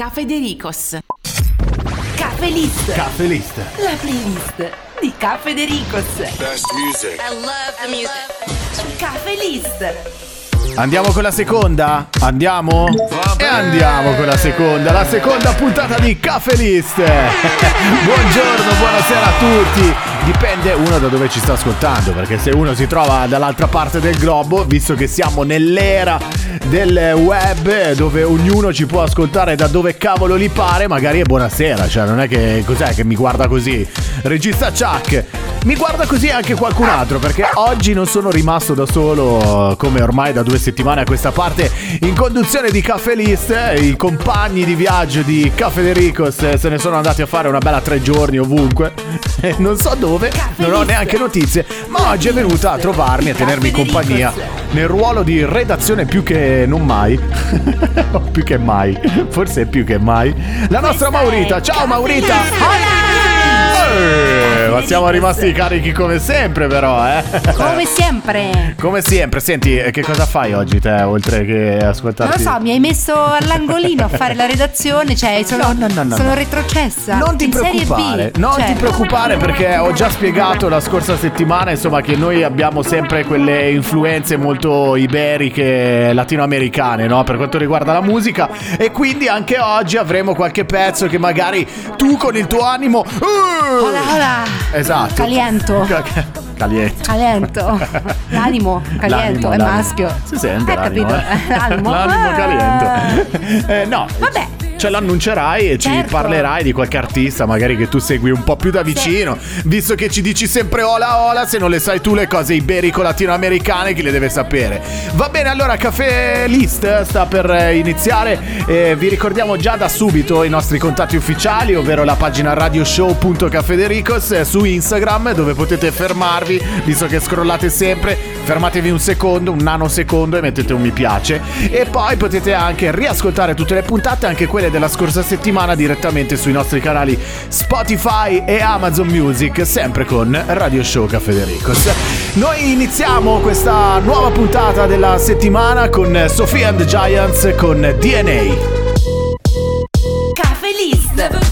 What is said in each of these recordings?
Caffè De Ricos. Caffè List. Caffè List. La playlist di Caffè De Ricos. Best music. I love the music. Caffè List. Andiamo con la seconda? Andiamo? E andiamo con la seconda, la seconda puntata di Caffè List. Buongiorno, buonasera a tutti. Dipende uno da dove ci sta ascoltando, perché se uno si trova dall'altra parte del globo, visto che siamo nell'era del web dove ognuno ci può ascoltare da dove cavolo gli pare, magari è buonasera, cioè non è che cos'è che mi guarda così. Regista Chuck, mi guarda così anche qualcun altro, perché oggi non sono rimasto da solo come ormai da due settimane a questa parte in conduzione di Caffè List, i compagni di viaggio di Caffè De Ricos se ne sono andati a fare una bella tre giorni ovunque, non so dove, non ho neanche notizie, ma oggi è venuta a trovarmi, a tenermi compagnia nel ruolo di redazione più che non mai, più che mai, forse più che mai, la nostra Maurita, ciao Maurita! Eh, ma siamo rimasti carichi come sempre però, eh? Come sempre. Come sempre, senti, eh, che cosa fai oggi te, oltre che Non ascoltarti? lo so, mi hai messo all'angolino a fare la redazione, cioè sono, No, no, no, no, sono no. retrocessa. Non ti preoccupare, B, non cioè. ti preoccupare perché ho già spiegato la scorsa settimana insomma che noi abbiamo sempre quelle influenze molto iberiche, latinoamericane, no? Per quanto riguarda la musica e quindi anche oggi avremo qualche pezzo che magari tu con il tuo animo... uh, Hola, hola. Esatto. Caliento. Ca- ca- Caliento. Caliento. L'animo caliento, L'animo, è l'animo. maschio. Si sente Hai l'animo, capito? eh? L'animo. L'animo Ah. caliente. Eh, no. Vabbè. Ce l'annuncerai e ci Certo. parlerai di qualche artista magari che tu segui un po' più da vicino, visto che ci dici sempre ola ola, se non le sai tu le cose iberico-latinoamericane chi le deve sapere. Va bene, allora Caffè List sta per eh, iniziare, Eh, vi ricordiamo già da subito i nostri contatti ufficiali, ovvero la pagina radioshow.cafedericos eh, su Instagram dove potete fermarvi, visto che scrollate sempre, fermatevi un secondo, un nanosecondo e mettete un mi piace e poi potete anche riascoltare tutte le puntate, anche quelle della scorsa settimana direttamente sui nostri canali Spotify e Amazon Music, sempre con Radio Show Caffè De Ricos. Noi iniziamo questa nuova puntata della settimana con Sophie and the Giants con DNA. Caffè List.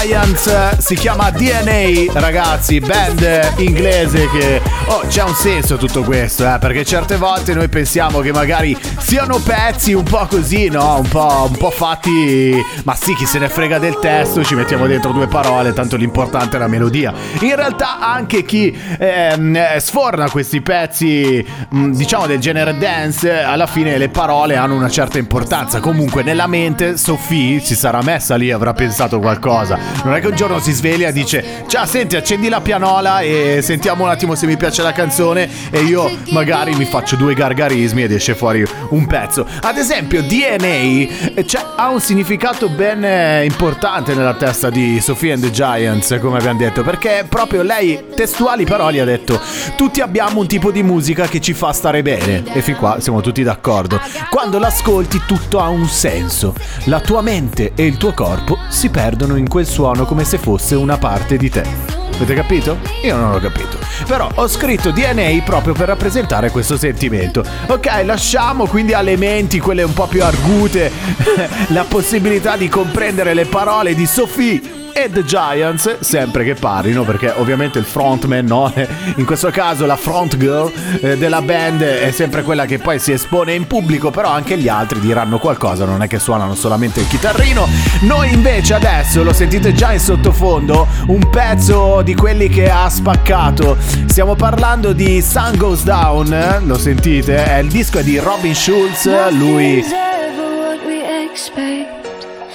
Giants, si chiama DNA, ragazzi, band inglese che... Oh, c'è un senso tutto questo, eh, perché certe volte noi pensiamo che magari siano pezzi un po' così, no? Un po', un po' fatti... Ma sì, chi se ne frega del testo, ci mettiamo dentro due parole, tanto l'importante è la melodia. In realtà anche chi eh, sforna questi pezzi, mh, diciamo del genere dance, alla fine le parole hanno una certa importanza. Comunque nella mente Sophie si sarà messa lì, avrà pensato qualcosa. Non è che un giorno si sveglia e dice ciao senti accendi la pianola e sentiamo un attimo se mi piace la canzone e io magari mi faccio due gargarismi ed esce fuori un pezzo. Ad esempio DNA eh, cioè, ha un significato ben eh, importante nella testa di Sophie and the Giants, come abbiamo detto, perché proprio lei, testuali parole, ha detto tutti abbiamo un tipo di musica che ci fa stare bene e fin qua siamo tutti d'accordo. Quando l'ascolti tutto ha un senso. La tua mente e il tuo corpo si perdono in quel suono come se fosse una parte di te. Avete capito? Io non l'ho capito. Però ho scritto DNA proprio per rappresentare questo sentimento. Ok, lasciamo quindi alle menti, quelle un po' più argute, la possibilità di comprendere le parole di Sophie e The Giants, sempre che parlino, perché ovviamente il frontman, no? In questo caso la front girl eh, della band è sempre quella che poi si espone in pubblico, però anche gli altri diranno qualcosa, non è che suonano solamente il chitarrino. Noi invece adesso, lo sentite già in sottofondo, un pezzo di quelli che ha spaccato. Stiamo parlando di Sun Goes Down, eh? lo sentite? È il disco di Robin Schulz, lui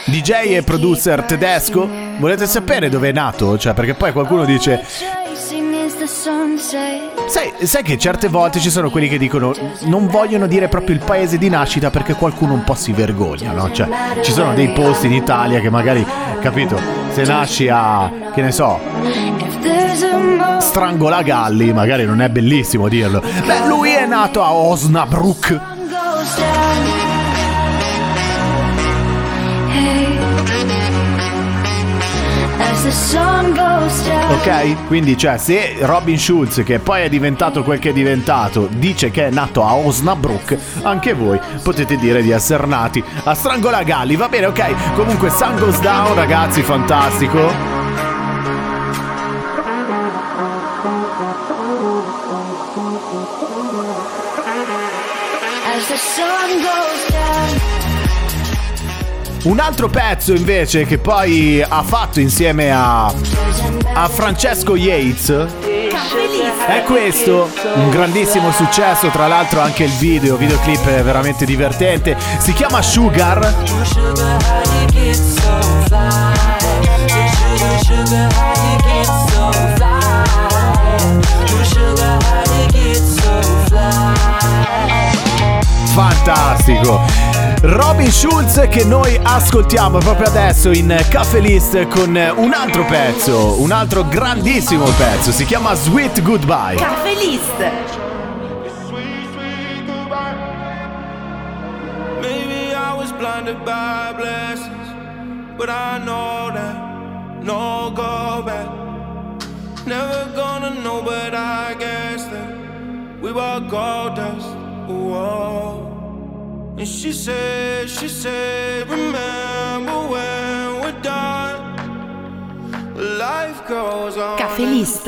DJ e producer tedesco. Volete sapere dove è nato? Cioè, perché poi qualcuno dice Sai, sai che certe volte ci sono quelli che dicono non vogliono dire proprio il paese di nascita perché qualcuno un po' si vergogna, no? Cioè, ci sono dei posti in Italia che magari, capito, se nasci a, che ne so, Strangolagalli, magari non è bellissimo dirlo. Beh, lui è nato a Osnabrück. Ok? Quindi, cioè, se Robin Schulz, che poi è diventato quel che è diventato, dice che è nato a Osnabrück, anche voi potete dire di essere nati a Strangolagalli. Va bene, ok? Comunque, Sun Goes Down, ragazzi, fantastico. As the sun goes. Un altro pezzo invece che poi ha fatto insieme a, a Francesco Yates è questo, un grandissimo successo, tra l'altro anche il video, videoclip è veramente divertente, si chiama Sugar. Fantastico! Robin Schulz che noi ascoltiamo proprio adesso in Cafe List con un altro pezzo, un altro grandissimo pezzo, si chiama Sweet Goodbye. Cafe List. Maybe I was blinded by blessings, but I know that no go back. Never gonna know, but I guess that we were gold dust. Whoa. And she said, she said, remember when we're done. Life goes on. Cafe List.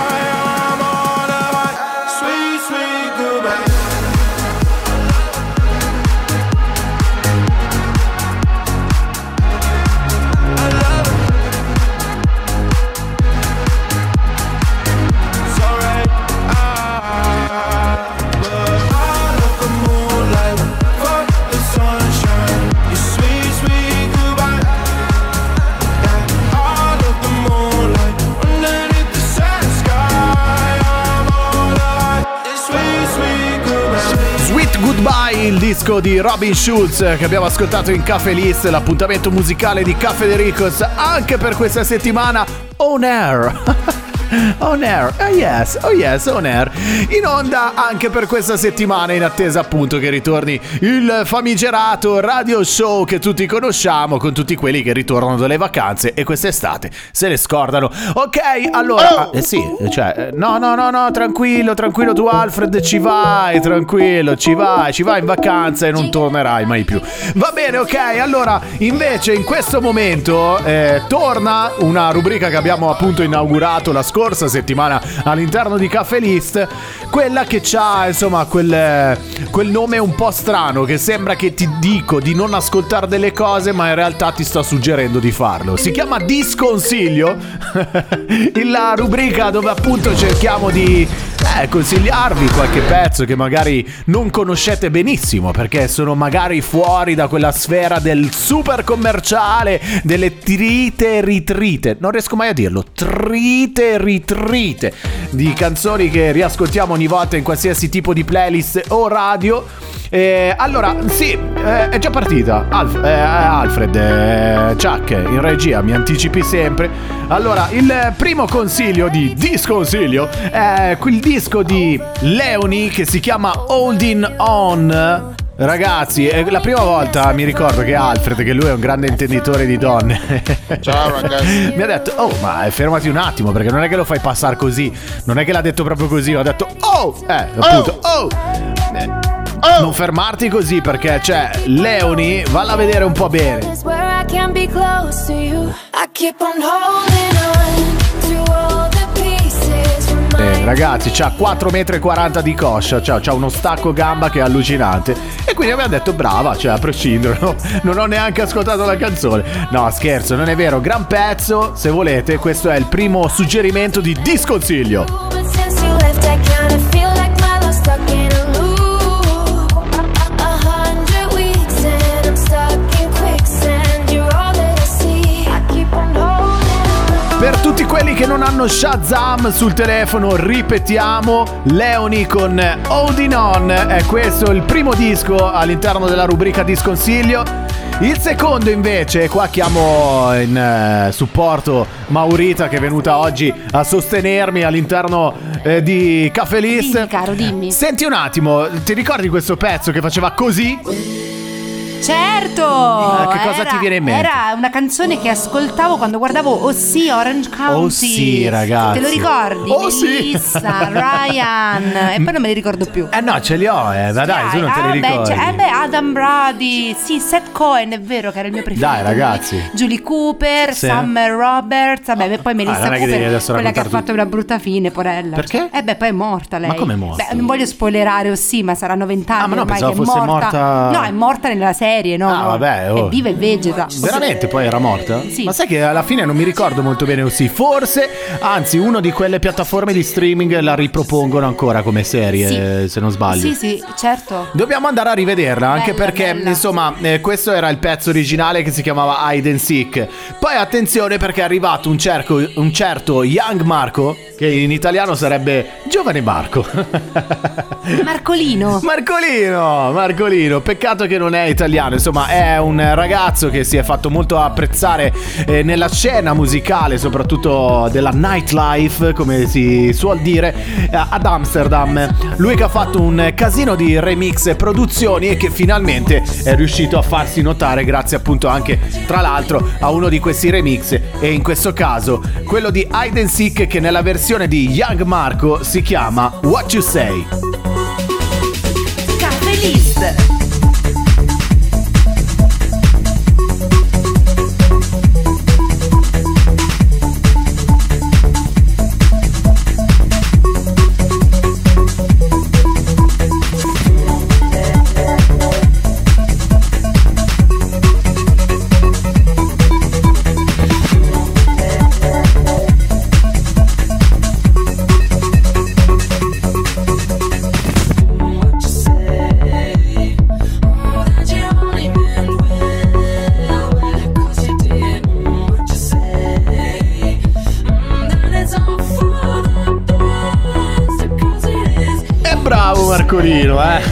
Disco di Robin Schulz che abbiamo ascoltato in Cafe List, l'appuntamento musicale di Cafe de Ricos anche per questa settimana on air. On air, oh yes, oh yes, on air. In onda anche per questa settimana, in attesa appunto che ritorni il famigerato radio show che tutti conosciamo, con tutti quelli che ritornano dalle vacanze e quest'estate se ne scordano. Ok, allora, eh sì, cioè, eh, no, no, no, no, tranquillo, tranquillo tu Alfred, ci vai, tranquillo, ci vai, ci vai in vacanza e non tornerai mai più. Va bene, ok, allora, invece in questo momento eh, torna una rubrica che abbiamo appunto inaugurato la scorsa settimana all'interno di Caffè List, quella che ha insomma quel, quel nome un po' strano che sembra che ti dico di non ascoltare delle cose ma in realtà ti sto suggerendo di farlo. Si chiama Disconsiglio, la rubrica dove appunto cerchiamo di eh, consigliarvi qualche pezzo che magari non conoscete benissimo perché sono magari fuori da quella sfera del super commerciale, delle trite ritrite. Non riesco mai a dirlo. Trite ritrite di canzoni che riascoltiamo ogni volta in qualsiasi tipo di playlist o radio. Eh, allora, sì, eh, è già partita. Alf- eh, Alfred, eh, Chuck, in regia, mi anticipi sempre. Allora, il primo consiglio di disconsiglio è quel disco di Leoni che si chiama Holding On. Ragazzi, è la prima volta mi ricordo che Alfred, che lui è un grande intenditore di donne, Ciao ragazzi. mi ha detto, oh, ma fermati un attimo, perché non è che lo fai passare così, non è che l'ha detto proprio così, ho detto, oh, eh, appunto, oh. Eh, Non fermarti così perché c'è Leoni, valla a vedere un po' bene. I keep on holding on ragazzi, c'ha 4,40 m di coscia, c'ha, c'ha uno stacco gamba che è allucinante. E quindi abbiamo detto brava, cioè a prescindere, no? non ho neanche ascoltato la canzone. No, scherzo, non è vero, gran pezzo, se volete, questo è il primo suggerimento di disconsiglio. Che non hanno Shazam sul telefono, ripetiamo, Leoni con Holding On, è questo il primo disco all'interno della rubrica Disconsiglio. Il secondo invece, qua chiamo in eh, supporto Maurita che è venuta oggi a sostenermi all'interno eh, di Caffè List. Dimmi, caro, dimmi. Senti un attimo, ti ricordi questo pezzo che faceva così? Certo! Eh, che cosa Era- ti viene in mente? Era una canzone che ascoltavo quando guardavo Oh sì, Orange County. Oh sì, ragazzi. Te lo ricordi? Oh sì. Melissa, Ryan. E poi non me li ricordo più. Eh no, ce li ho, eh, ma dai, tu non te ah, li beh, ricordi. cioè, eh beh, Adam Brody, sì, Seth Cohen, è vero che era il mio preferito. Dai, ragazzi. Julie Cooper, Sì. Summer Roberts, vabbè, poi Melissa non è che devi Cooper, quella che ha fatto una brutta fine, porella. Perché? Eh beh, poi è morta lei. Ma come è morta? Beh, non voglio spoilerare, oh sì, ma saranno vent'anni Ah, ma no, ormai pensavo che è fosse morta. morta- No, è morta nella serie, no? Ah, no. vabbè, oh. È viva e vegeta. Veramente poi era morta? Sì. Ma sai che alla fine non mi ricordo molto bene così. Forse, anzi, uno di quelle piattaforme di streaming la ripropongono ancora come serie, Sì. se non sbaglio. Sì, sì, certo. Dobbiamo andare a rivederla anche Bella, perché bella. insomma eh, questo era il pezzo originale che si chiamava Hide and Seek Poi attenzione perché è arrivato un, cerco- un certo Young Marco Che in italiano sarebbe Giovane Marco Marcolino. Marcolino, Marcolino, peccato che non è italiano, insomma è un ragazzo che si è fatto molto apprezzare eh, nella scena musicale, soprattutto della nightlife, come si suol dire, eh, ad Amsterdam. Lui che ha fatto un casino di remix e produzioni e che finalmente è riuscito a farsi notare grazie appunto anche, tra l'altro, a uno di questi remix e in questo caso quello di Hide and Seek che nella versione di Young Marco si chiama What You Say.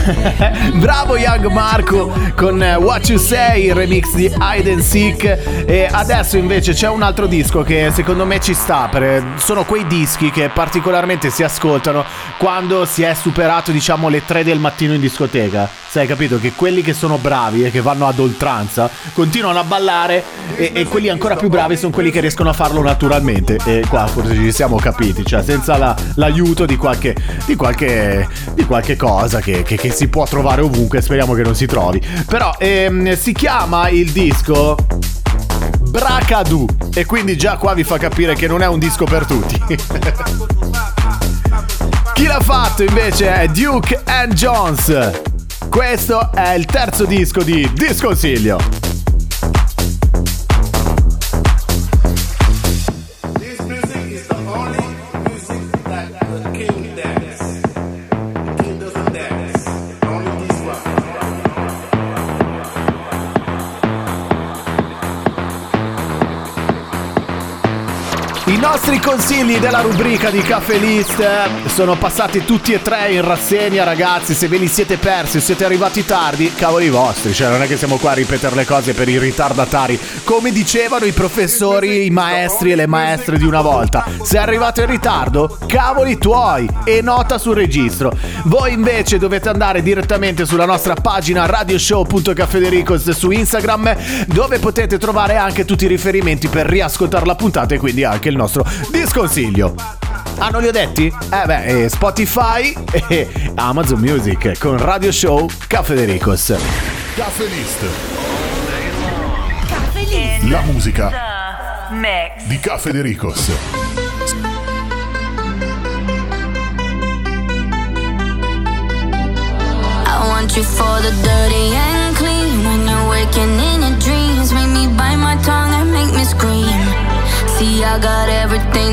Bravo Young Marco con eh, What You Say, il remix di Hide and Seek. E adesso invece c'è un altro disco che secondo me ci sta. per- sono quei dischi che particolarmente si ascoltano quando si è superato, diciamo, le 3 del mattino in discoteca. Sai, capito? Che quelli che sono bravi e che vanno ad oltranza continuano a ballare e, e quelli ancora più bravi sono quelli che riescono a farlo naturalmente. E qua forse ci siamo capiti, cioè senza la- l'aiuto di qualche, di qualche, di qualche cosa che, che- che si può trovare ovunque, speriamo che non si trovi. Però ehm, si chiama il disco Bracadu e quindi già qua vi fa capire che non è un disco per tutti. Chi l'ha fatto invece è Duke and Jones. Questo è il terzo disco di Disconsiglio. Nostri consigli della rubrica di Caffè List eh, sono passati tutti e tre in rassegna, ragazzi. Se ve li siete persi o siete arrivati tardi, cavoli vostri. Cioè, non è che siamo qua a ripetere le cose per i ritardatari. Come dicevano i professori, i maestri e le maestre di una volta. Se è arrivato in ritardo, cavoli tuoi. E nota sul registro. Voi invece dovete andare direttamente sulla nostra pagina radioshow.cafedericos su Instagram, dove potete trovare anche tutti i riferimenti per riascoltare la puntata e quindi anche il nostro disconsiglio. Ah, non li ho detti? Eh beh, eh, Spotify e Amazon Music con Radio Show Cafedericos. Caffè List, Caffè List. la musica Mix. di Caffè De Ricos. I want you for the dirty and clean. When you're waking in your dreams, make me bite my tongue and make me scream. See, I got everything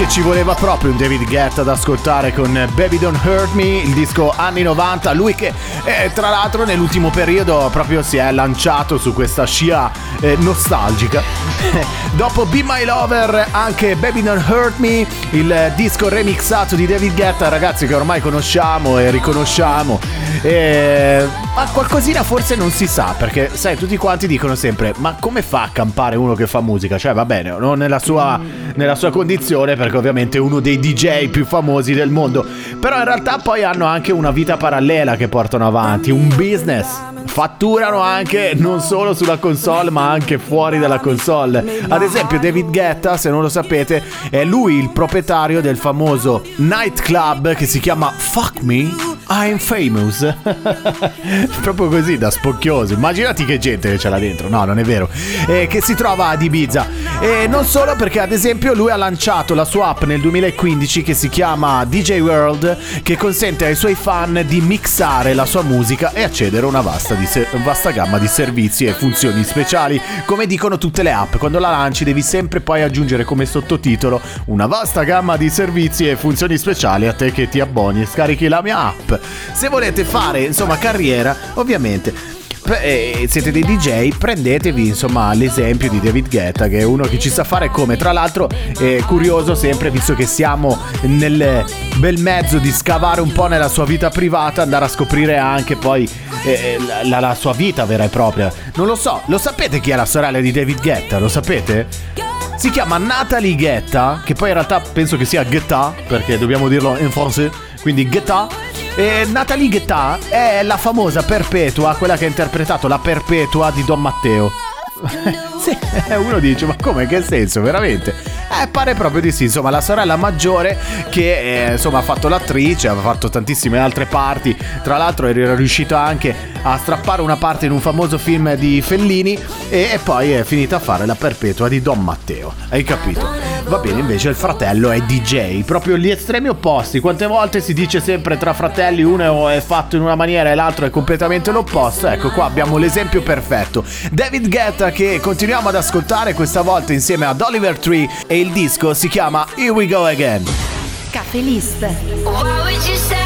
che ci voleva proprio un David Guetta da ascoltare con Baby Don't Hurt Me, il disco anni 90, lui che eh, tra l'altro nell'ultimo periodo proprio si è lanciato su questa scia eh, nostalgica. Dopo Be My Lover anche Baby Don't Hurt Me, il disco remixato di David Guetta, ragazzi che ormai conosciamo e riconosciamo. Eh, ma qualcosina forse non si sa, perché sai, tutti quanti dicono sempre, ma come fa a campare uno che fa musica? Cioè va bene, non nella sua, nella sua condizione, perché ovviamente è uno dei DJ più famosi del mondo, però in realtà poi hanno anche una vita parallela che portano avanti, un business. Fatturano anche non solo sulla console ma anche fuori dalla console. Ad esempio David Guetta, se non lo sapete, è lui il proprietario del famoso nightclub che si chiama Fuck Me I'm famous. Proprio così da spocchioso. Immaginati che gente c'è là dentro. No, non è vero. Eh, che si trova ad Ibiza. E non solo perché, ad esempio, lui ha lanciato la sua app nel 2015 che si chiama DJ World, che consente ai suoi fan di mixare la sua musica e accedere a una vasta, di se- vasta gamma di servizi e funzioni speciali. Come dicono tutte le app, quando la lanci devi sempre poi aggiungere come sottotitolo una vasta gamma di servizi e funzioni speciali a te che ti abboni e scarichi la mia app. Se volete fare, insomma, carriera, ovviamente Eh, siete dei DJ, prendetevi insomma l'esempio di David Guetta, che è uno che ci sa fare come. Tra l'altro, è curioso sempre, visto che siamo nel bel mezzo di scavare un po' nella sua vita privata, andare a scoprire anche poi eh, la- la sua vita vera e propria. Non lo so, lo sapete chi è la sorella di David Guetta? Lo sapete? Si chiama Natalie Guetta, che poi in realtà penso che sia Guetta, perché dobbiamo dirlo in francese, quindi Guetta. E Natalie Guetta è la famosa Perpetua, quella che ha interpretato la Perpetua di Don Matteo. Sì, uno dice, ma come, che senso, veramente? Eh, pare proprio di sì, insomma, la sorella maggiore che eh, insomma ha fatto l'attrice, ha fatto tantissime altre parti, tra l'altro era riuscita anche a strappare una parte in un famoso film di Fellini e, e poi è finita a fare la perpetua di Don Matteo, hai capito? Va bene, invece il fratello è DJ, proprio gli estremi opposti, quante volte si dice sempre tra fratelli uno è fatto in una maniera e l'altro è completamente l'opposto, ecco qua abbiamo l'esempio perfetto. David Guetta che continuiamo ad ascoltare questa volta insieme ad Oliver Tree e il disco si chiama Here We Go Again. Caffè List.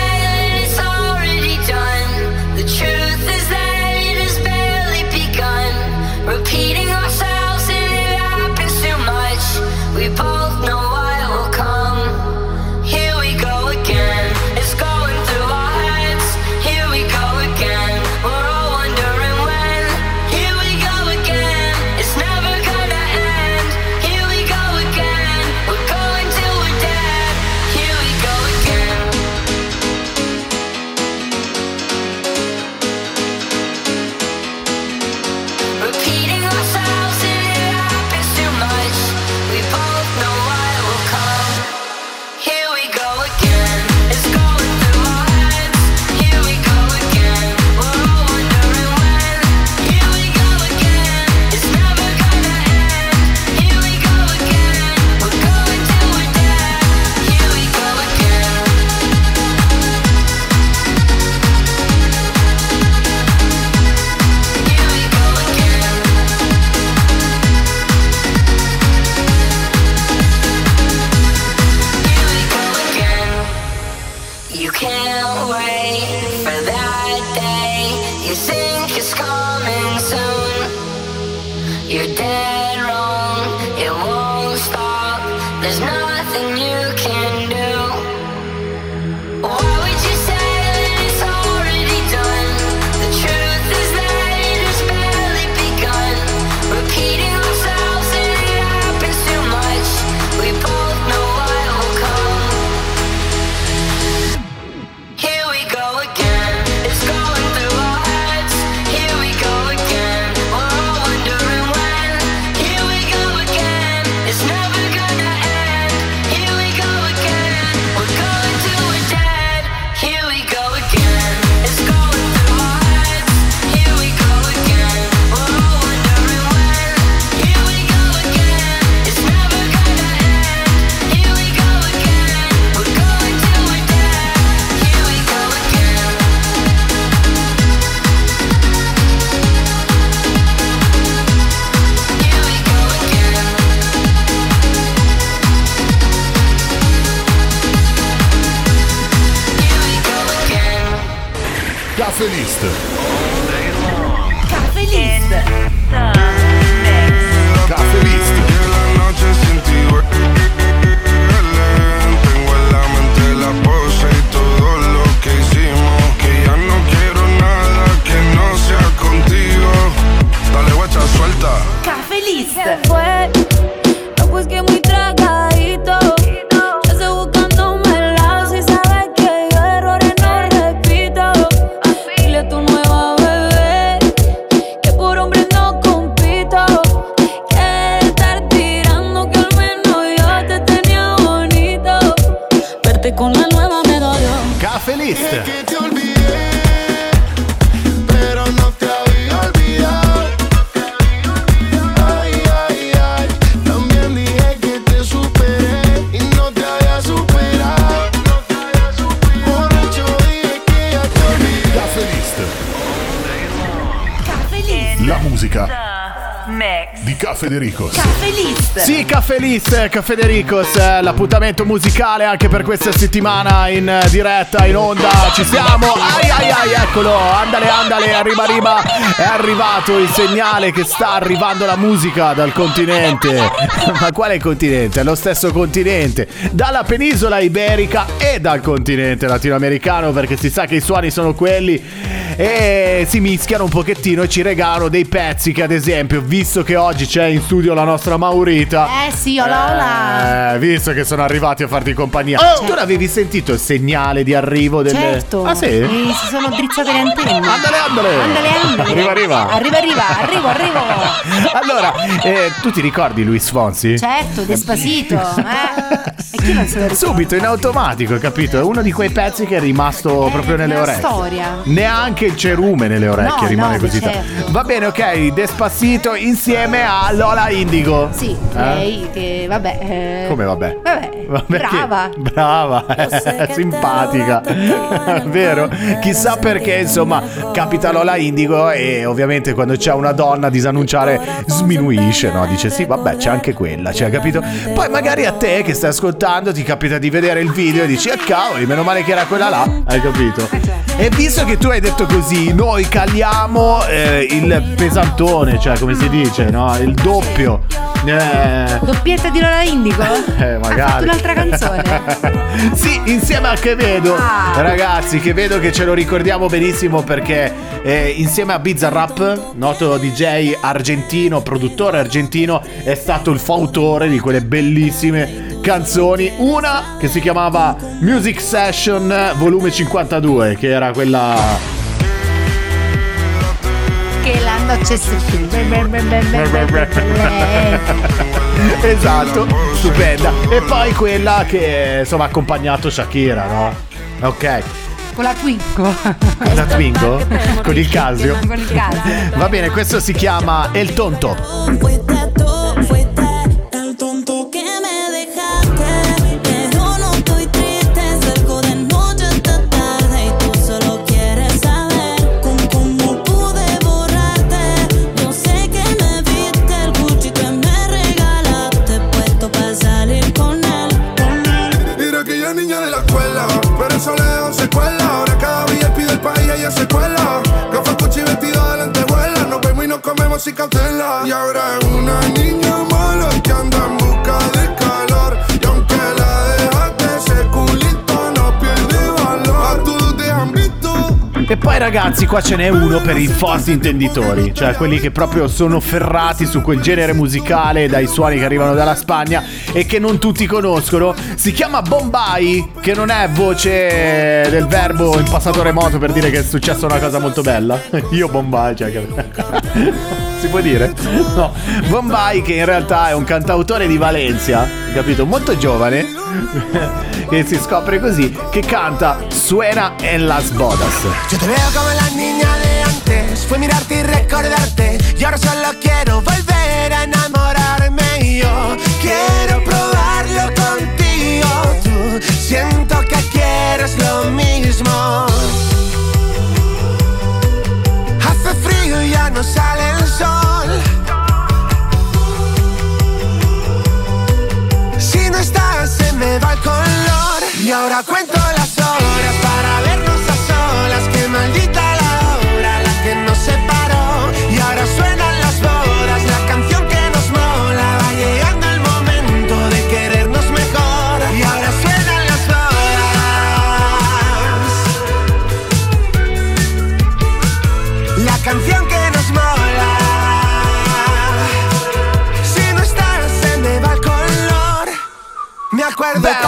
Caffè De Ricos. Caffè List. Sì, Caffè List, Caffè De Ricos, eh, l'appuntamento musicale anche per questa settimana in eh, diretta, in onda. Ci siamo. Ai ai ai, eccolo. Andale, andale, arriva, arriva. È arrivato il segnale che sta arrivando la musica dal continente. Ma quale continente? È lo stesso continente. Dalla penisola iberica e dal continente latinoamericano, perché si sa che i suoni sono quelli e si mischiano un pochettino e ci regalano dei pezzi che ad esempio, visto che oggi c'è in studio la nostra Maurita, Eh sì, ola ola. eh, visto che sono arrivati a farti compagnia, tu l'avevi sentito il segnale di arrivo delle... Certo. Ah sì? Mi si sono drizzate le antenne. Andale, andale. Andale, andale. Arriva, arriva. Arriva, arriva. Arrivo, arrivo. Allora, eh, tu ti ricordi Luis Fonsi? Certo, Despacito. Eh? E chi non se lo ricorda? Subito in automatico, capito? È uno di quei pezzi che è rimasto Eh, proprio nelle orecchie. storia. Neanche il cerume nelle orecchie No, rimane no, così. certo. tanto. Va bene, ok. Despacito insieme a Lola Indigo. Sì, Eh? lei che vabbè. eh, Come vabbè? Vabbè, Vabbè, che- brava. Brava, eh, simpatica. Vero? Chissà perché, insomma, capita Lola Indigo e ovviamente quando c'è una donna a disannunciare sminuisce, no? Dice sì, vabbè, c'è anche quella, cioè, capito? Poi magari a te che stai ascoltando ti capita di vedere il video e dici, ah cavoli, meno male che era quella là, hai capito? E visto che tu hai detto così, noi caliamo eh, il pesantone, cioè come si dice, no? Il doppio. Eh, Doppietta di Lola Indigo? eh, magari. Ha fatto un'altra canzone. sì, insieme a Che vedo. Ah. Ragazzi, che vedo che ce lo ricordiamo benissimo perché eh, insieme a Bizarrap, noto DJ argentino, produttore argentino, è stato il fautore di quelle bellissime canzoni. Una che si chiamava Music Session Volume 52, che era quella che l'hanno accesso Esatto, stupenda. E poi quella che insomma ha accompagnato Shakira, no? Ok. Con la Twingo. La Twingo? Con il Casio? Con il Casio. Va bene, questo si chiama El Tonto. Y ahora es una niña poi ragazzi, qua ce n'è uno per i forti intenditori, cioè quelli che proprio sono ferrati su quel genere musicale dai suoni che arrivano dalla Spagna e che non tutti conoscono. Si chiama Bombay, che non è voce del verbo in passato remoto per dire che è successa una cosa molto bella. Io Bombay, cioè che... Si può dire? No, Bombay che in realtà è un cantautore di Valencia, capito? Molto giovane, che si scopre così, che canta Suena en las bodas. Veo como la niña de antes. Fue mirarte y recordarte. Y ahora solo quiero volver a enamorarme. Y yo quiero probarlo contigo. Tú siento que quieres lo mismo. Hace frío y ya no sale el sol. Si no estás, se me va el color. Y ahora cuento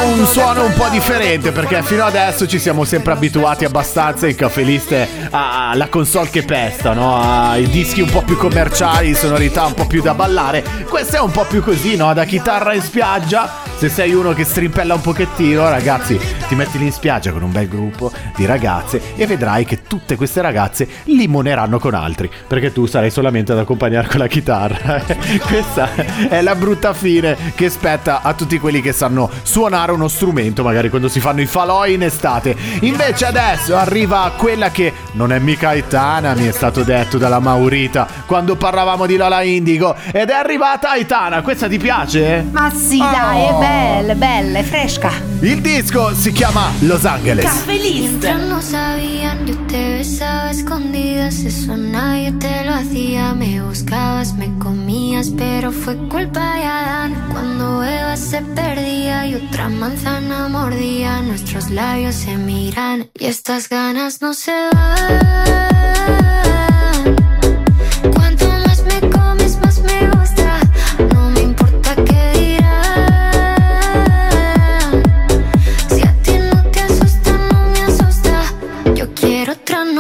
un suono un po' differente perché fino adesso ci siamo sempre abituati abbastanza in cafeliste alla console che pesta, no? Ai dischi un po' più commerciali, sonorità un po' più da ballare. Questo è un po' più così, no? Da chitarra in spiaggia. Se sei uno che strimpella un pochettino, ragazzi, ti metti lì in spiaggia con un bel gruppo di ragazze e vedrai che tutte queste ragazze limoneranno con altri, perché tu sarai solamente ad accompagnare con la chitarra. Questa è la brutta fine che spetta a tutti quelli che sanno suonare uno strumento, magari quando si fanno i falò in estate. Invece adesso arriva quella che non è mica Aitana, mi è stato detto dalla Maurita quando parlavamo di Lola Indigo, ed è arrivata Aitana. Questa ti piace? Ma sì, dai, è è bella, è fresca. Il disco si chiama Los Angeles. Café. Mientras no sabían, yo te besaba escondidas, eso nadie te lo hacía. Me buscabas, me comías, pero fue culpa de Adán. Cuando Eva se perdía y otra manzana mordía, nuestros labios se miran y estas ganas no se van.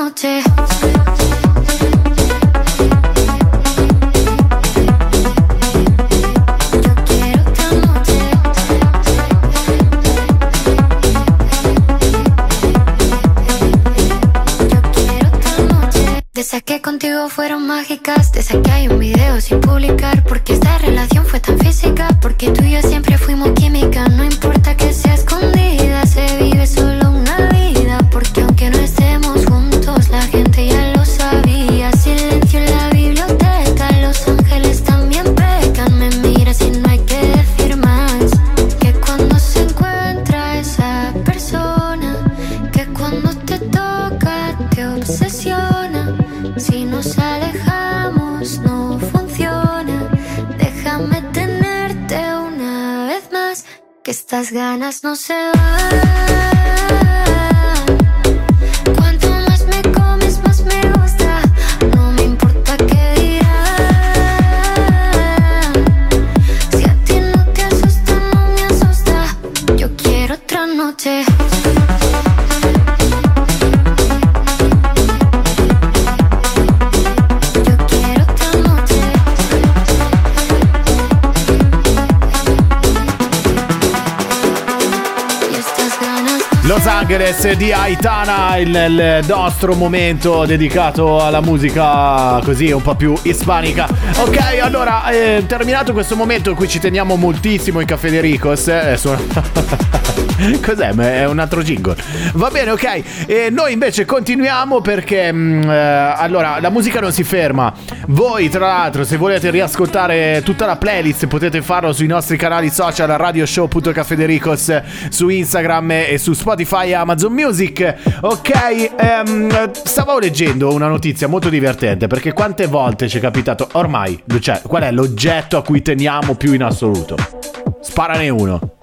De esas que contigo fueron mágicas, de esas que hay un yourself. Di Aitana, il, il nostro momento dedicato alla musica così un po' più ispanica. Ok, allora, eh, terminato questo momento in cui ci teniamo moltissimo in Caffè De Ricos. eh, suona- Cos'è? Ma È un altro jingle. Va bene, ok. E noi invece continuiamo perché mm, eh, allora la musica non si ferma. Voi, tra l'altro, se volete riascoltare tutta la playlist, potete farlo sui nostri canali social radioshow.cafedericos su Instagram e su Spotify e Amazon Music. Ok, ehm, stavo leggendo una notizia molto divertente perché quante volte ci è capitato ormai, cioè, qual è l'oggetto a cui teniamo più in assoluto? Sparane uno.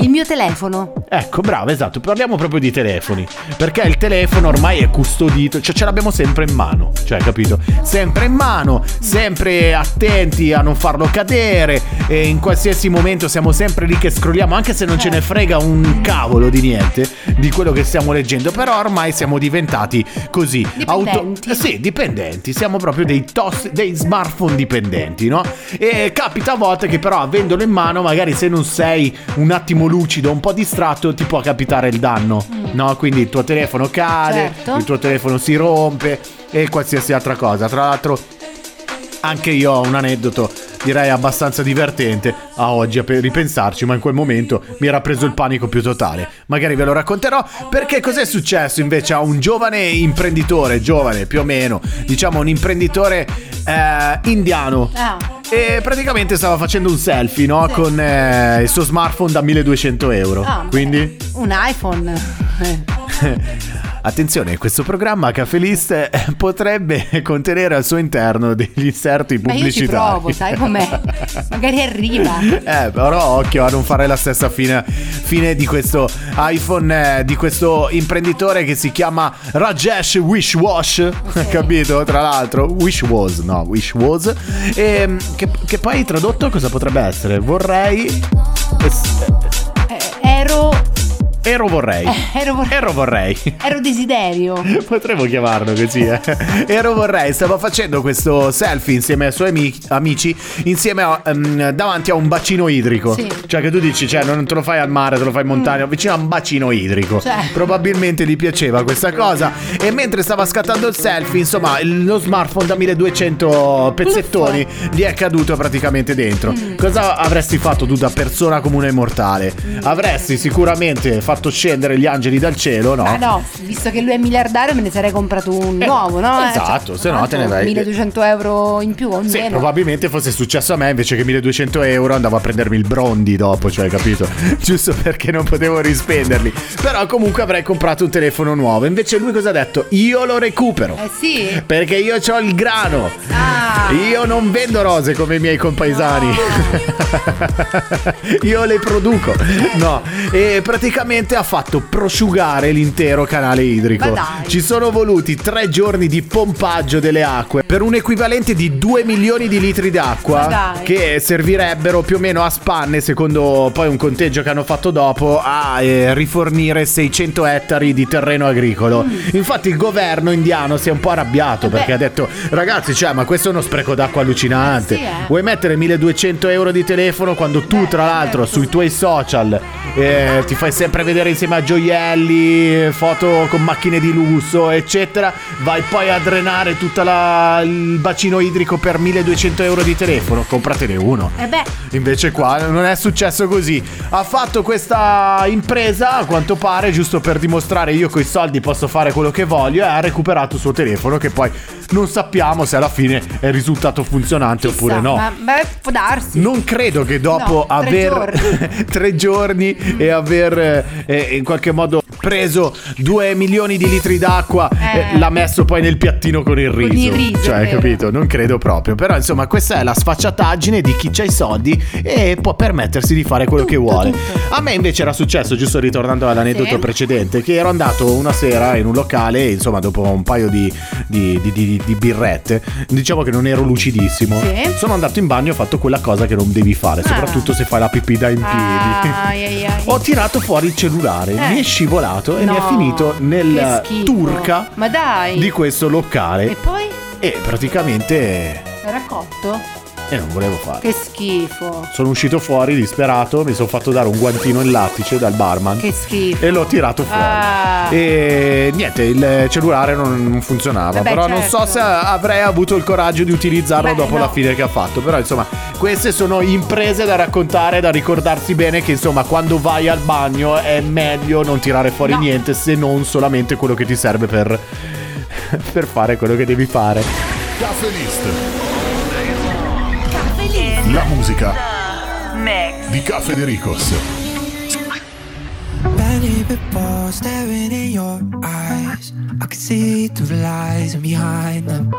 Il mio telefono. Ecco, bravo, esatto. Parliamo proprio di telefoni. Perché il telefono ormai è custodito, cioè ce l'abbiamo sempre in mano. Cioè, capito? Sempre in mano, sempre attenti a non farlo cadere. E in qualsiasi momento siamo sempre lì che scrolliamo, anche se non ce ne frega un cavolo di niente di quello che stiamo leggendo. Però ormai siamo diventati così. Dipendenti. eh, sì, dipendenti. Siamo proprio dei, tos- dei smartphone dipendenti, no? E capita a volte che però avendolo in mano, magari se non sei un attimo lucido, un po' distratto, ti può capitare il danno, no? Quindi il tuo telefono cade, Certo. il tuo telefono si rompe e qualsiasi altra cosa. Tra l'altro anche io ho un aneddoto, direi abbastanza divertente a oggi a pe- ripensarci, ma in quel momento mi era preso il panico più totale. Magari ve lo racconterò perché cos'è successo invece a un giovane imprenditore, giovane più o meno, diciamo un imprenditore eh, indiano. Ah. E praticamente stava facendo un selfie, no? Con eh, il suo smartphone da 1200 euro. Ah, Quindi Un iPhone. Attenzione, questo programma Caffè List eh, potrebbe contenere al suo interno degli inserti Ma io pubblicitari. provo, sai com'è? Magari arriva. Eh, però occhio a non fare la stessa fine, fine di questo iPhone, eh, di questo imprenditore che si chiama Rajesh Wishwash, capito? Tra l'altro, Wishwas, no, Wishwas. E, che, che poi tradotto cosa potrebbe essere? Vorrei... Eh, ero ero vorrei. Ero, vor- Ero vorrei. ero desiderio. Potremmo chiamarlo così, eh. Ero vorrei, stava facendo questo selfie insieme ai suoi ami- amici, insieme a, ehm, davanti a un bacino idrico. Sì. Cioè che tu dici, cioè non te lo fai al mare, te lo fai in montagna, vicino a un bacino idrico. Cioè. Probabilmente gli piaceva questa cosa. E mentre stava scattando il selfie, insomma, lo smartphone da 1200 pezzettoni gli è caduto praticamente dentro. Cosa avresti fatto tu da persona comune e mortale? Avresti sicuramente fatto scendere gli angeli dal cielo, no? Ma no, visto che lui è miliardario me ne sarei comprato un Eh, nuovo, no? Esatto, se no tanto te ne vai- 1200 euro in più o Sì, meno. probabilmente fosse successo a me invece che 1200 euro andavo a prendermi il brondi dopo, cioè capito? Giusto perché non potevo rispenderli. Però comunque avrei comprato un telefono nuovo. Invece lui cosa ha detto? Io lo recupero. Eh sì. Perché io ho il grano. Ah. Io non vendo rose come i miei compaesani. Io le produco. No. E praticamente ha fatto prosciugare l'intero canale idrico. Ci sono voluti tre giorni di pompaggio delle acque per un equivalente di 2 milioni di litri d'acqua che servirebbero più o meno a spanne, secondo poi un conteggio che hanno fatto dopo, a eh, rifornire 600 ettari di terreno agricolo. Infatti il governo indiano si è un po' arrabbiato Mm. Beh. perché ha detto ragazzi, cioè, ma questo è uno spreco d'acqua allucinante. Eh sì, eh. Vuoi mettere 1200 euro di telefono quando tu, Beh, tra l'altro, certo. sui tuoi social eh, ti fai sempre vedere insieme a gioielli, foto con macchine di lusso, eccetera. Vai poi a drenare tutto il bacino idrico per 1200 euro di telefono. Compratene uno. Eh beh, Invece qua non è successo così. Ha fatto questa impresa, a quanto pare, giusto per dimostrare io coi soldi posso fare quello che voglio e ha recuperato il suo telefono che poi non sappiamo se alla fine è risultato funzionante oppure chissà, no. Ma, ma può darsi. Non credo che dopo No, tre aver giorni. tre giorni e aver eh, in qualche modo preso due milioni di litri d'acqua Eh. eh, l'ha messo poi nel piattino con il riso. il riso, cioè, capito? Non credo proprio. Però, insomma, questa è la sfacciataggine di chi ha i soldi e può permettersi di fare quello che vuole. A me invece era successo, giusto ritornando all'aneddoto Sì. precedente, che ero andato una sera in un locale, insomma, dopo un paio di, di- di- di- birrette, diciamo che non ero lucidissimo. Sì. Sono andato in bagno e ho fatto quella cosa che non devi fare, Ah. soprattutto se fai la pipì da in piedi. Ah, ai, ai. Ho tirato fuori il cellulare, Eh. mi è scivolato e No, mi è finito nel turca Ma dai. di questo locale E poi? e praticamente Era cotto? E non volevo fare. Che schifo. Sono uscito fuori disperato, mi sono fatto dare un guantino in lattice dal barman Che schifo. e l'ho tirato fuori. Ah. E niente, il cellulare non, funzionava. Vabbè, però non so certo. se avrei avuto il coraggio di utilizzarlo Beh, dopo no. la fine che ha fatto. Però insomma, queste sono imprese da raccontare, da ricordarsi bene che insomma quando vai al bagno è meglio non tirare fuori No. niente se non solamente quello che ti serve per, per fare quello che devi fare. Cafelist. La musica Mix. di Cafe De Ricos. Many people staring in your eyes. I can see through the lies behind them.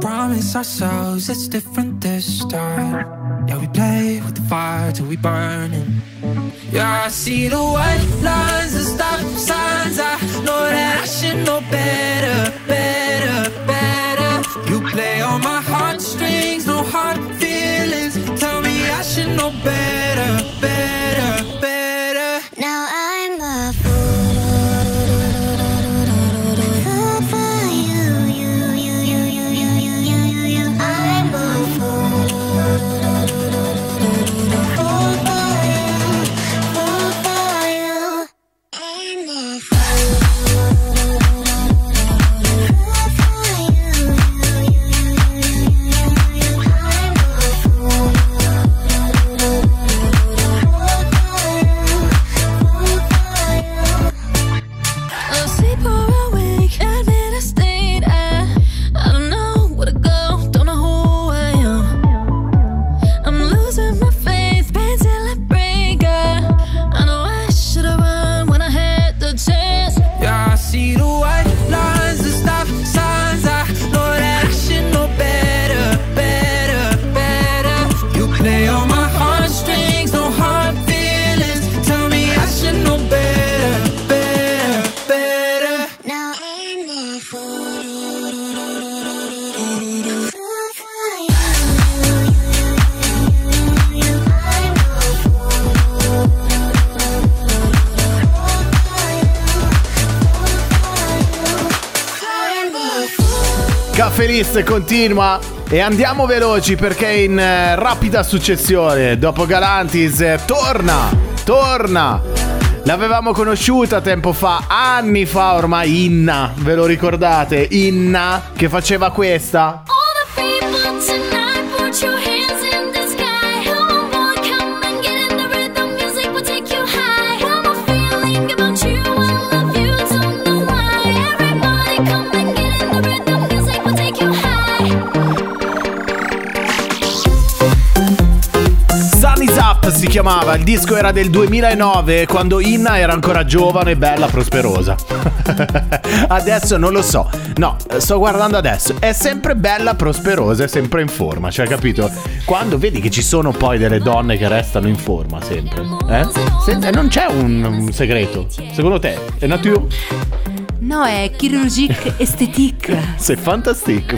Promise ourselves it's different this time. Yeah, we play with the fire till we burn it. Yeah, I see the white lines, the stop signs. I know that I should know better, better, know better, better, Caffè List continua e andiamo veloci perché in eh, rapida successione, dopo Galantis, eh, torna, torna. L'avevamo conosciuta tempo fa, anni fa ormai, Inna, ve lo ricordate? Inna che faceva questa? Si chiamava, il disco era del 2009 quando Inna era ancora giovane, bella, prosperosa. adesso non lo so, no, sto guardando adesso, è sempre bella, prosperosa, è sempre in forma, cioè capito? Quando vedi che ci sono poi delle donne che restano in forma sempre, eh? Se- non c'è un, un segreto, secondo te? È nature? No, è chirurgique esthétique. C'est fantastique.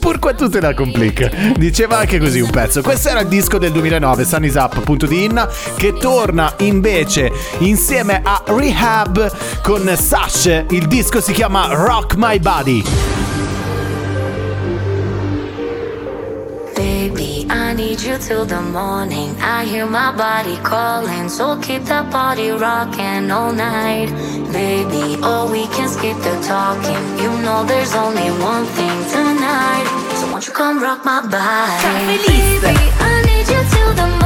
Pourquoi tu te la complique? Diceva anche così un pezzo. Questo era il disco del 2009, Sun is Up, appunto di Inna, che torna invece insieme a Rehab con Sash. Il disco si chiama Rock My Body. Baby, I need you till the morning. I hear my body calling, so keep that body rocking all night. Baby, oh, we can skip the talking. You know there's only one thing tonight. So won't you come rock my body? Baby, I need you till the morning.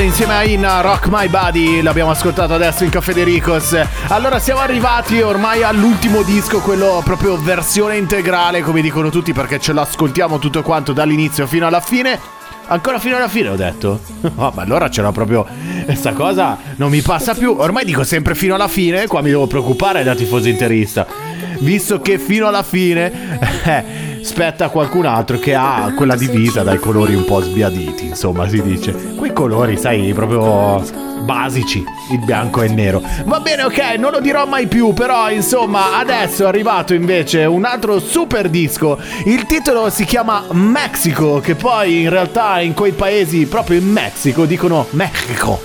insieme a Inna, Rock My Body, l'abbiamo ascoltato adesso in Caffè De. Allora siamo arrivati ormai all'ultimo disco, quello proprio versione integrale, come dicono tutti, perché ce l'ascoltiamo tutto quanto dall'inizio fino alla fine. Ancora fino alla fine ho detto. Oh, ma allora c'era proprio. Questa cosa non mi passa più. Ormai dico sempre fino alla fine. Qua mi devo preoccupare da tifoso interista. Visto che fino alla fine. eh, spetta qualcun altro che ha quella divisa dai colori un po' sbiaditi. Insomma, si dice. Colori, sai, proprio basici, il bianco e il nero. Va bene, ok, non lo dirò mai più, però insomma, adesso è arrivato invece un altro super disco. Il titolo si chiama Mexico, che poi in realtà in quei paesi, proprio in Messico, dicono Mexico.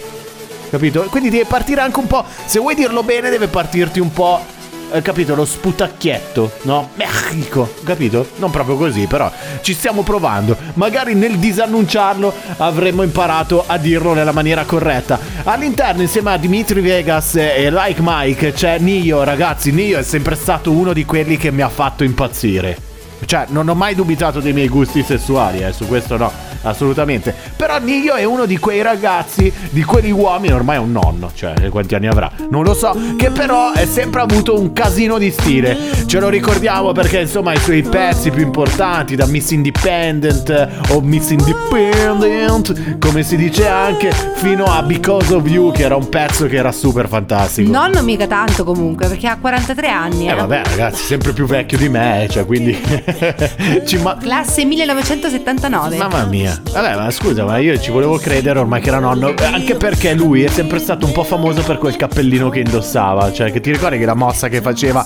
Capito? Quindi deve partire anche un po', se vuoi dirlo bene, deve partirti un po' eh, capito? Lo sputacchietto, no? Mexico, capito? Non proprio così, però ci stiamo provando. Magari nel disannunciarlo avremmo imparato a dirlo nella maniera corretta. All'interno, insieme a Dimitri Vegas e Like Mike, c'è Nio, ragazzi. Nio è sempre stato uno di quelli che mi ha fatto impazzire. Cioè, non ho mai dubitato dei miei gusti sessuali, eh, su questo no, assolutamente. Però Nio è uno di quei ragazzi, di quegli uomini, ormai è un nonno, cioè quanti anni avrà? Non lo so, che però è sempre avuto un casino di stile. Ce lo ricordiamo perché insomma i suoi pezzi più importanti, da Miss Independent eh, o Miss Independent, come si dice anche, fino a Because of You, che era un pezzo che era super fantastico. Nonno mica tanto comunque, perché ha 43 anni. Eh vabbè ragazzi, sempre più vecchio di me, eh, cioè quindi ma- Classe 1979. Mamma mia, vabbè, ma scusa, ma io ci volevo credere ormai che era nonno, anche perché lui è sempre stato un po' famoso per quel cappellino che indossava, cioè che ti ricordi che la mossa che faceva?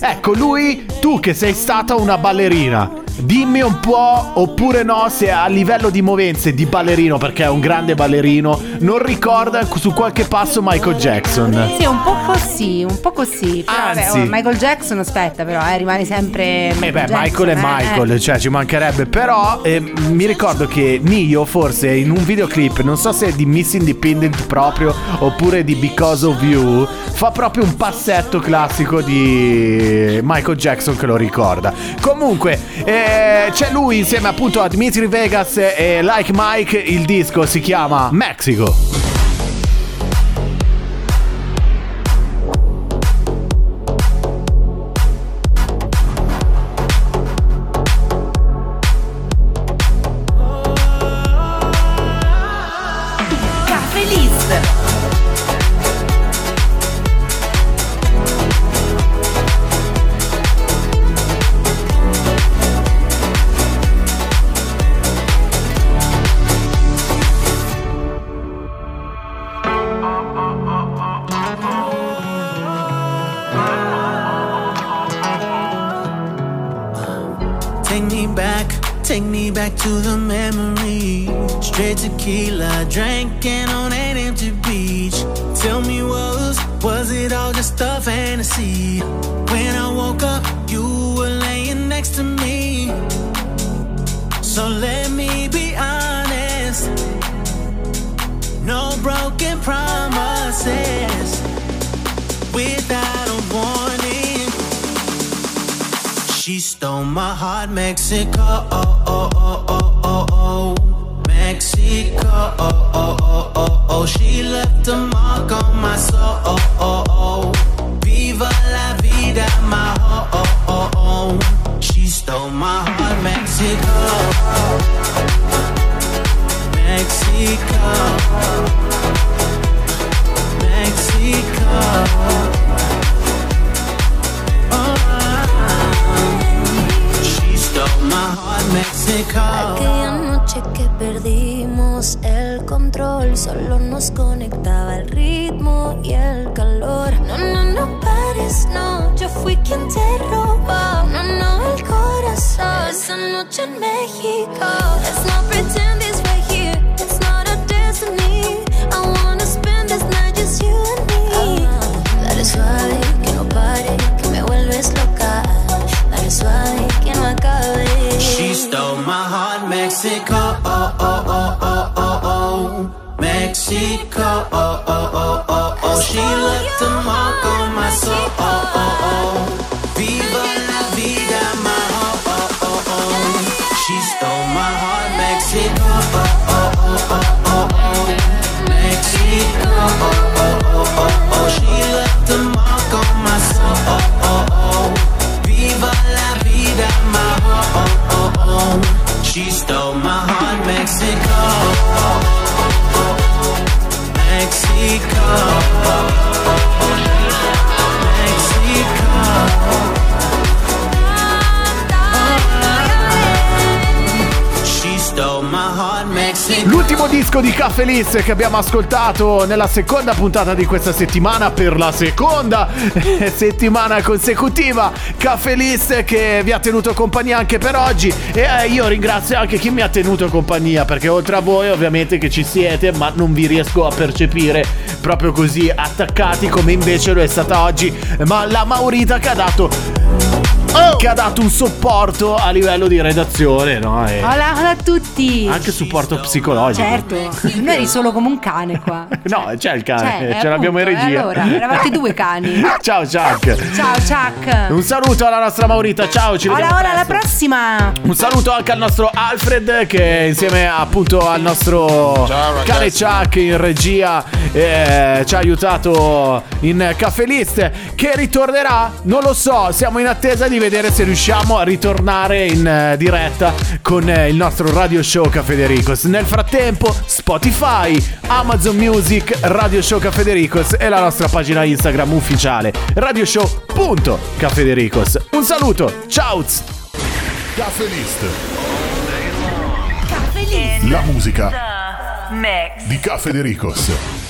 Ecco, lui, tu che sei stata una ballerina, dimmi un po' oppure no se a livello di movenze di ballerino, perché è un grande ballerino, non ricorda su qualche passo Michael Jackson. Sì, un po' così, un po' così. Però, vabbè, Anzi- oh, Michael Jackson, aspetta, però, eh, rimane sempre. Eh beh, Jackson, Michael è eh, Michael, cioè ci mancherebbe. Però eh, mi ricordo che Nio forse in un videoclip, non so se è di Miss Independent proprio oppure di Because of You, fa proprio un passetto classico di Michael Jackson che lo ricorda. Comunque, eh, c'è lui insieme appunto a Dimitri Vegas e Like Mike, il disco si chiama Mexico. Disco di Caffè List che abbiamo ascoltato nella seconda puntata di questa settimana per la seconda settimana consecutiva. Caffè List che vi ha tenuto compagnia anche per oggi. E eh, io ringrazio anche chi mi ha tenuto compagnia perché oltre a voi ovviamente che ci siete ma non vi riesco a percepire proprio così attaccati come invece lo è stata oggi. Ma la Maurita che ha dato Oh! che ha dato un supporto a livello di redazione, no? E Hola, hola a tutti. anche supporto psicologico. Certo, non eri solo come un cane qua. No, c'è il cane, Cioè, ce l'abbiamo in appunto, regia. e allora, eravate due cani. Ciao Chuck. Ciao, Chuck. Un saluto alla nostra Maurita, ciao, ci Hola, vediamo hola, alla prossima. Un saluto anche al nostro Alfred che insieme appunto al nostro Ciao, cane Chuck in regia eh, ci ha aiutato in Caffè List che ritornerà, non lo so, siamo in attesa di vedere se riusciamo a ritornare in eh, diretta con eh, il nostro radio show Cafedericos. Nel frattempo Spotify, Amazon Music, Radio Show Cafedericos e la nostra pagina Instagram ufficiale radioshow.cafedericos. Un saluto, ciao! Caffè List. Caffè List. La musica Mix. di Caffè De Ricos.